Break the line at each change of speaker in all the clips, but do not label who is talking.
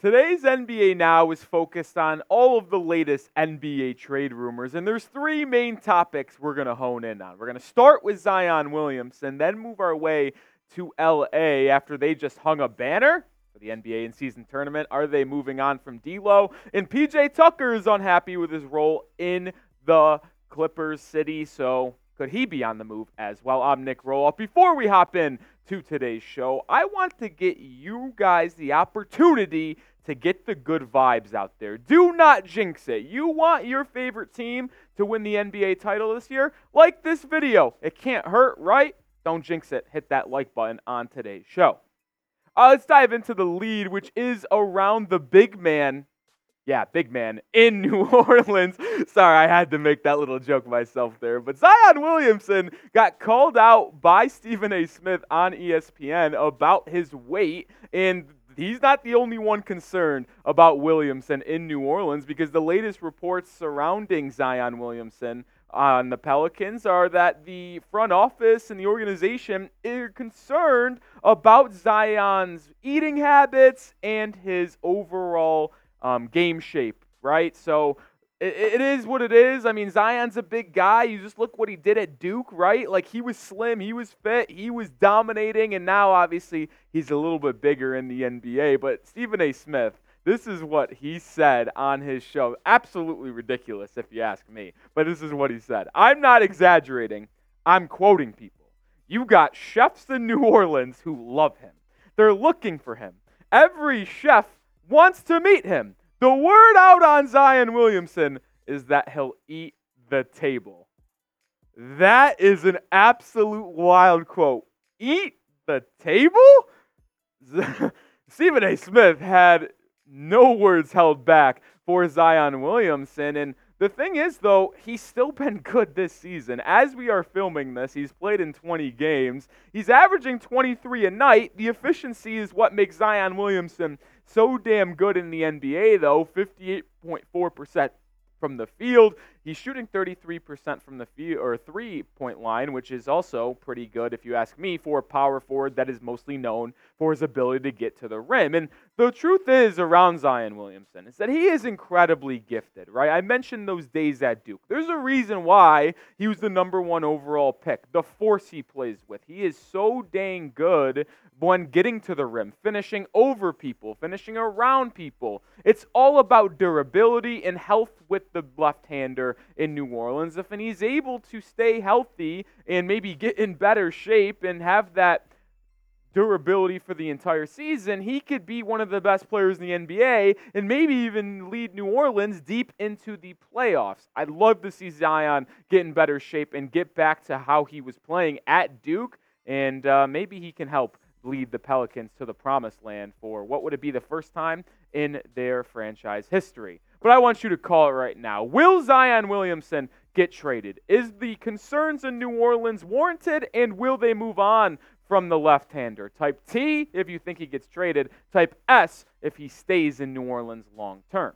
Today's NBA Now is focused on all of the latest NBA trade rumors, and there's three main topics we're going to hone in on. We're going to start with Zion Williamson, then move our way to LA after they just hung a banner for the NBA in season tournament. Are they moving on from D'Lo? And PJ Tucker is unhappy with his role in the Clippers city, so could he be on the move as well? I'm Nic Rohloff. Before we hop in to today's show, I want to get you guys the opportunity to get the good vibes out there. Do not jinx it. You want your favorite team to win the NBA title this year? Like this video. It can't hurt, right? Don't jinx it. Hit that like button on today's show. Uh, let's dive into the lead, which is around the big man. Yeah, big man in New Orleans. Sorry, I had to make that little joke myself there. But Zion Williamson got called out by Stephen A. Smith on ESPN about his weight, and he's not the only one concerned about Williamson in New Orleans because the latest reports surrounding Zion Williamson on the Pelicans are that the front office and the organization are concerned about Zion's eating habits and his overall um, game shape, right? So it, is what it is. I mean, Zion's a big guy. You just look what he did at Duke, right? Like he was slim, he was fit, he was dominating, and now obviously he's a little bit bigger in the NBA. But Stephen A. Smith, this is what he said on his show. Absolutely ridiculous, if you ask me. But this is what he said. I'm not exaggerating. I'm quoting people. You got chefs in New Orleans who love him. They're looking for him. Every chef wants to meet him. The word out on Zion Williamson is that he'll eat the table. That is an absolute wild quote. Eat the table? Stephen A. Smith had no words held back for Zion Williamson. And the thing is, though, he's still been good this season. As we are filming this, he's played in 20 games. He's averaging 23 a night. The efficiency is what makes Zion Williamson so damn good in the NBA, though 58.4% from the field. He's shooting 33% from the field or three point line, which is also pretty good, if you ask me, for a power forward that is mostly known for his ability to get to the rim. And the truth is around Zion Williamson is that he is incredibly gifted, right? I mentioned those days at Duke. There's a reason why he was the number one overall pick, the force he plays with. He is so dang good when getting to the rim, finishing over people, finishing around people. It's all about durability and health with the left hander in New Orleans. If and he's able to stay healthy and maybe get in better shape and have that durability for the entire season, he could be one of the best players in the NBA and maybe even lead New Orleans deep into the playoffs. I'd love to see Zion get in better shape and get back to how he was playing at Duke, and uh, maybe he can help lead the Pelicans to the promised land for what would it be the first time in their franchise history. But I want you to call it right now. Will Zion Williamson get traded? Is the concerns in New Orleans warranted and will they move on from the left hander? Type T if you think he gets traded, type S if he stays in New Orleans long term.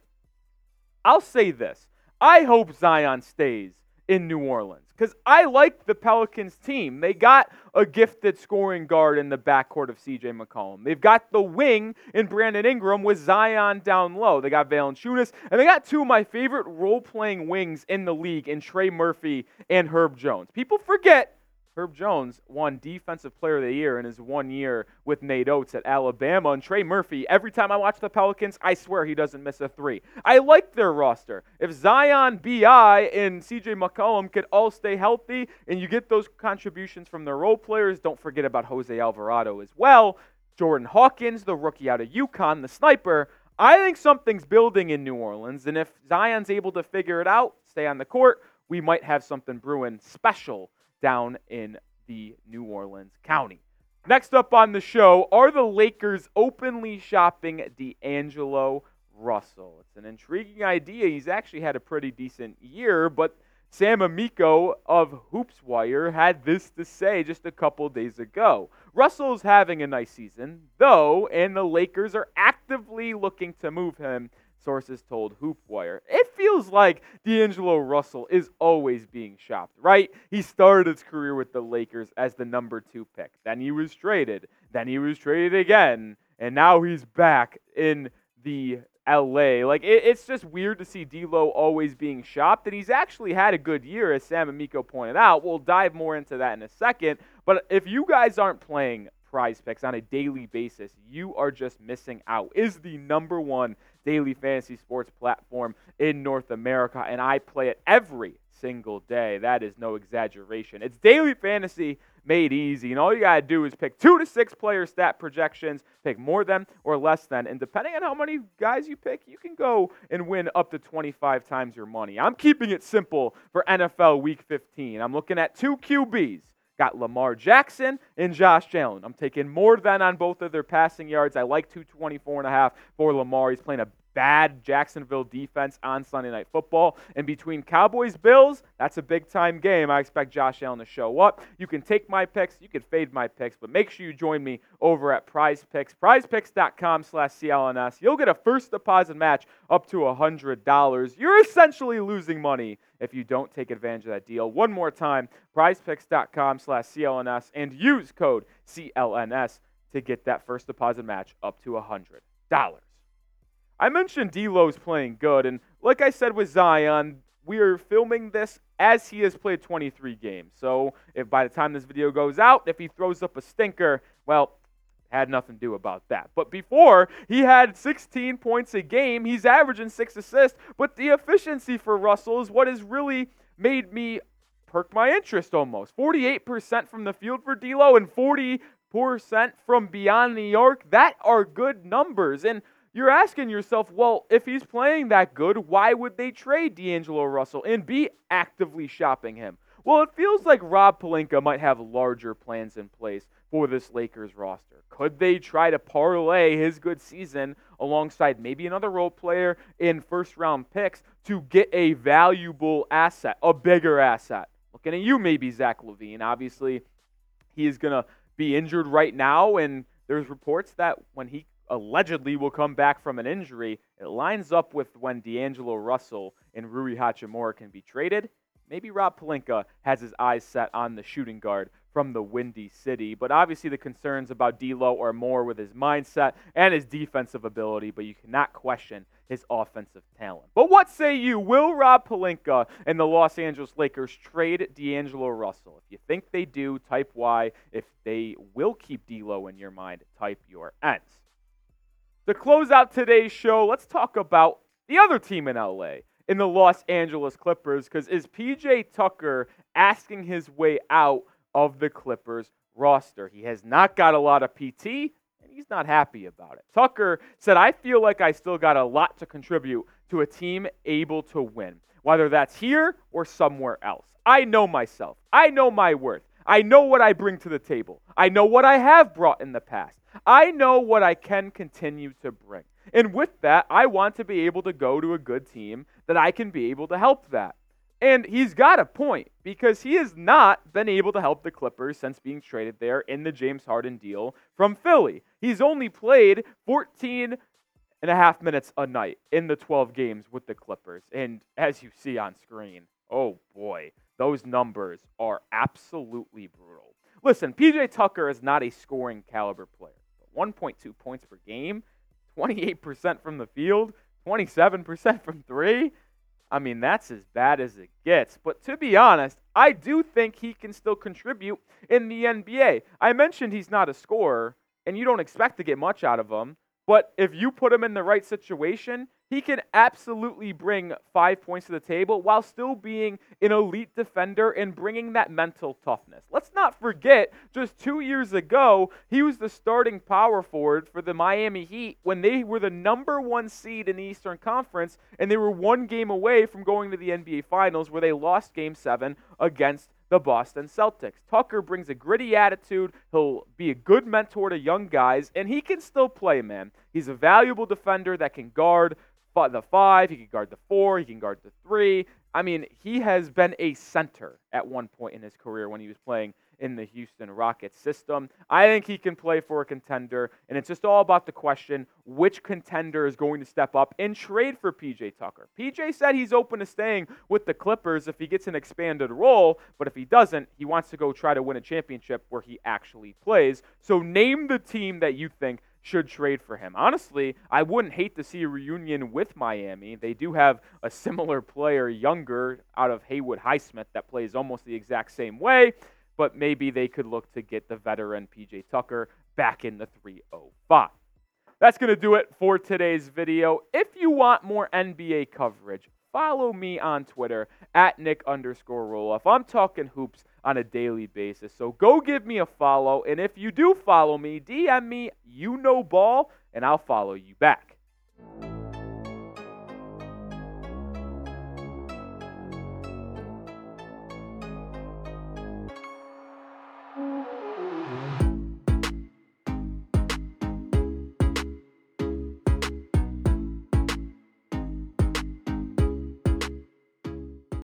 I'll say this I hope Zion stays in New Orleans because I like the Pelicans team. They got a gifted scoring guard in the backcourt of CJ McCollum. They've got the wing in Brandon Ingram with Zion down low. They got Valanciunas, and they got two of my favorite role playing wings in the league in Trey Murphy and Herb Jones. People forget Herb Jones won Defensive Player of the Year in his one year with Nate Oats at Alabama. And Trey Murphy, every time I watch the Pelicans, I swear he doesn't miss a three. I like their roster. If Zion, B.I., and CJ McCollum could all stay healthy and you get those contributions from their role players, don't forget about Jose Alvarado as well. Jordan Hawkins, the rookie out of UConn, the sniper. I think something's building in New Orleans. And if Zion's able to figure it out, stay on the court, we might have something brewing special down in the New Orleans County. Next up on the show are the Lakers openly shopping D'Angelo Russell. It's an intriguing idea. He's actually had a pretty decent year, but Sam Amico of HoopsWire had this to say just a couple days ago. Russell's having a nice season, though, and the Lakers are actively looking to move him sources told HoopsWire. It feels like D'Angelo Russell is always being shopped, right? He started his career with the Lakers as the number two pick. Then he was traded. Then he was traded again. And now he's back in the LA. Like it, it's just weird to see D'Lo always being shopped, and he's actually had a good year, as Sam Amico pointed out. We'll dive more into that in a second. But if you guys aren't playing PrizePicks on a daily basis, you are just missing out. Is the number one daily fantasy sports platform in North America, and I play it every single day. That is no exaggeration. It's daily fantasy made easy. And all you got to do is pick two to six player stat projections, pick more than or less than. And depending on how many guys you pick, you can go and win up to 25 times your money. I'm keeping it simple for NFL Week 15. I'm looking at two QBs. Got Lamar Jackson and Josh Allen. I'm taking more than on both of their passing yards. I like 224 and a half for Lamar. He's playing a bad Jacksonville defense on Sunday Night Football. And between Cowboys Bills, that's a big time game. I expect Josh Allen to show up. You can take my picks, you can fade my picks, but make sure you join me over at PrizePicks, prizepicks.com slash CLNS. You'll get a first deposit match up to $100. You're essentially losing money if you don't take advantage of that deal. One more time, prizepicks.com slash CLNS and use code CLNS to get that first deposit match up to $100. I mentioned D'Lo's playing good, and like I said with Zion, we are filming this as he has played 23 games. So if by the time this video goes out, if he throws up a stinker, well, had nothing to do about that. But before, he had 16 points a game. He's averaging six assists. But the efficiency for Russell is what has really made me perk my interest almost. 48% from the field for D'Lo and 40% from beyond the arc. That are good numbers. And you're asking yourself, well, if he's playing that good, why would they trade D'Angelo Russell and be actively shopping him? Well, it feels like Rob Pelinka might have larger plans in place for this Lakers roster. Could they try to parlay his good season alongside maybe another role player in first round picks to get a valuable asset, a bigger asset? Looking at you, maybe Zach LaVine. Obviously, he is going to be injured right now, and there's reports that when he allegedly will come back from an injury, it lines up with when D'Angelo Russell and Rui Hachimura can be traded. Maybe Rob Pelinka has his eyes set on the shooting guard from the Windy City. But obviously, the concerns about D'Lo are more with his mindset and his defensive ability. But you cannot question his offensive talent. But what say you? Will Rob Pelinka and the Los Angeles Lakers trade D'Angelo Russell? If you think they do, type Y. If they will keep D'Lo in your mind, type your N's. To close out today's show, let's talk about the other team in LA, in the Los Angeles Clippers, because is PJ Tucker asking his way out of the Clippers roster? He has not got a lot of PT, and he's not happy about it. Tucker said, I feel like I still got a lot to contribute to a team able to win, whether that's here or somewhere else. I know myself, I know my worth. I know what I bring to the table. I know what I have brought in the past. I know what I can continue to bring. And with that, I want to be able to go to a good team that I can be able to help that. And he's got a point because he has not been able to help the Clippers since being traded there in the James Harden deal from Philly. He's only played 14 and a half minutes a night in the 12 games with the Clippers. And as you see on screen, oh boy, those numbers are absolutely brutal. Listen, PJ Tucker is not a scoring caliber player. 1.2 points per game, 28% from the field, 27% from three. I mean, that's as bad as it gets. But to be honest, I do think he can still contribute in the NBA. I mentioned he's not a scorer, and you don't expect to get much out of him. But if you put him in the right situation, he can absolutely bring five points to the table while still being an elite defender and bringing that mental toughness. Let's not forget, just two years ago, he was the starting power forward for the Miami Heat when they were the number one seed in the Eastern Conference, and they were one game away from going to the NBA Finals where they lost game seven against the Boston Celtics. Tucker brings a gritty attitude. He'll be a good mentor to young guys, and he can still play, man. He's a valuable defender that can guard the five, he can guard the four, he can guard the three. I mean, he has been a center at one point in his career when he was playing in the Houston Rockets system. I think he can play for a contender, and it's just all about the question which contender is going to step up and trade for PJ Tucker. PJ said he's open to staying with the Clippers if he gets an expanded role, but if he doesn't, he wants to go try to win a championship where he actually plays. So name the team that you think should trade for him. Honestly, I wouldn't hate to see a reunion with Miami. They do have a similar player, younger, out of Haywood Highsmith, that plays almost the exact same way, but maybe they could look to get the veteran PJ Tucker back in the 305. That's going to do it for today's video. If you want more NBA coverage, follow me on Twitter at Nic underscore Rohloff. I'm talking hoops on a daily basis. So go give me a follow. And if you do follow me, DM me, you know ball, and I'll follow you back.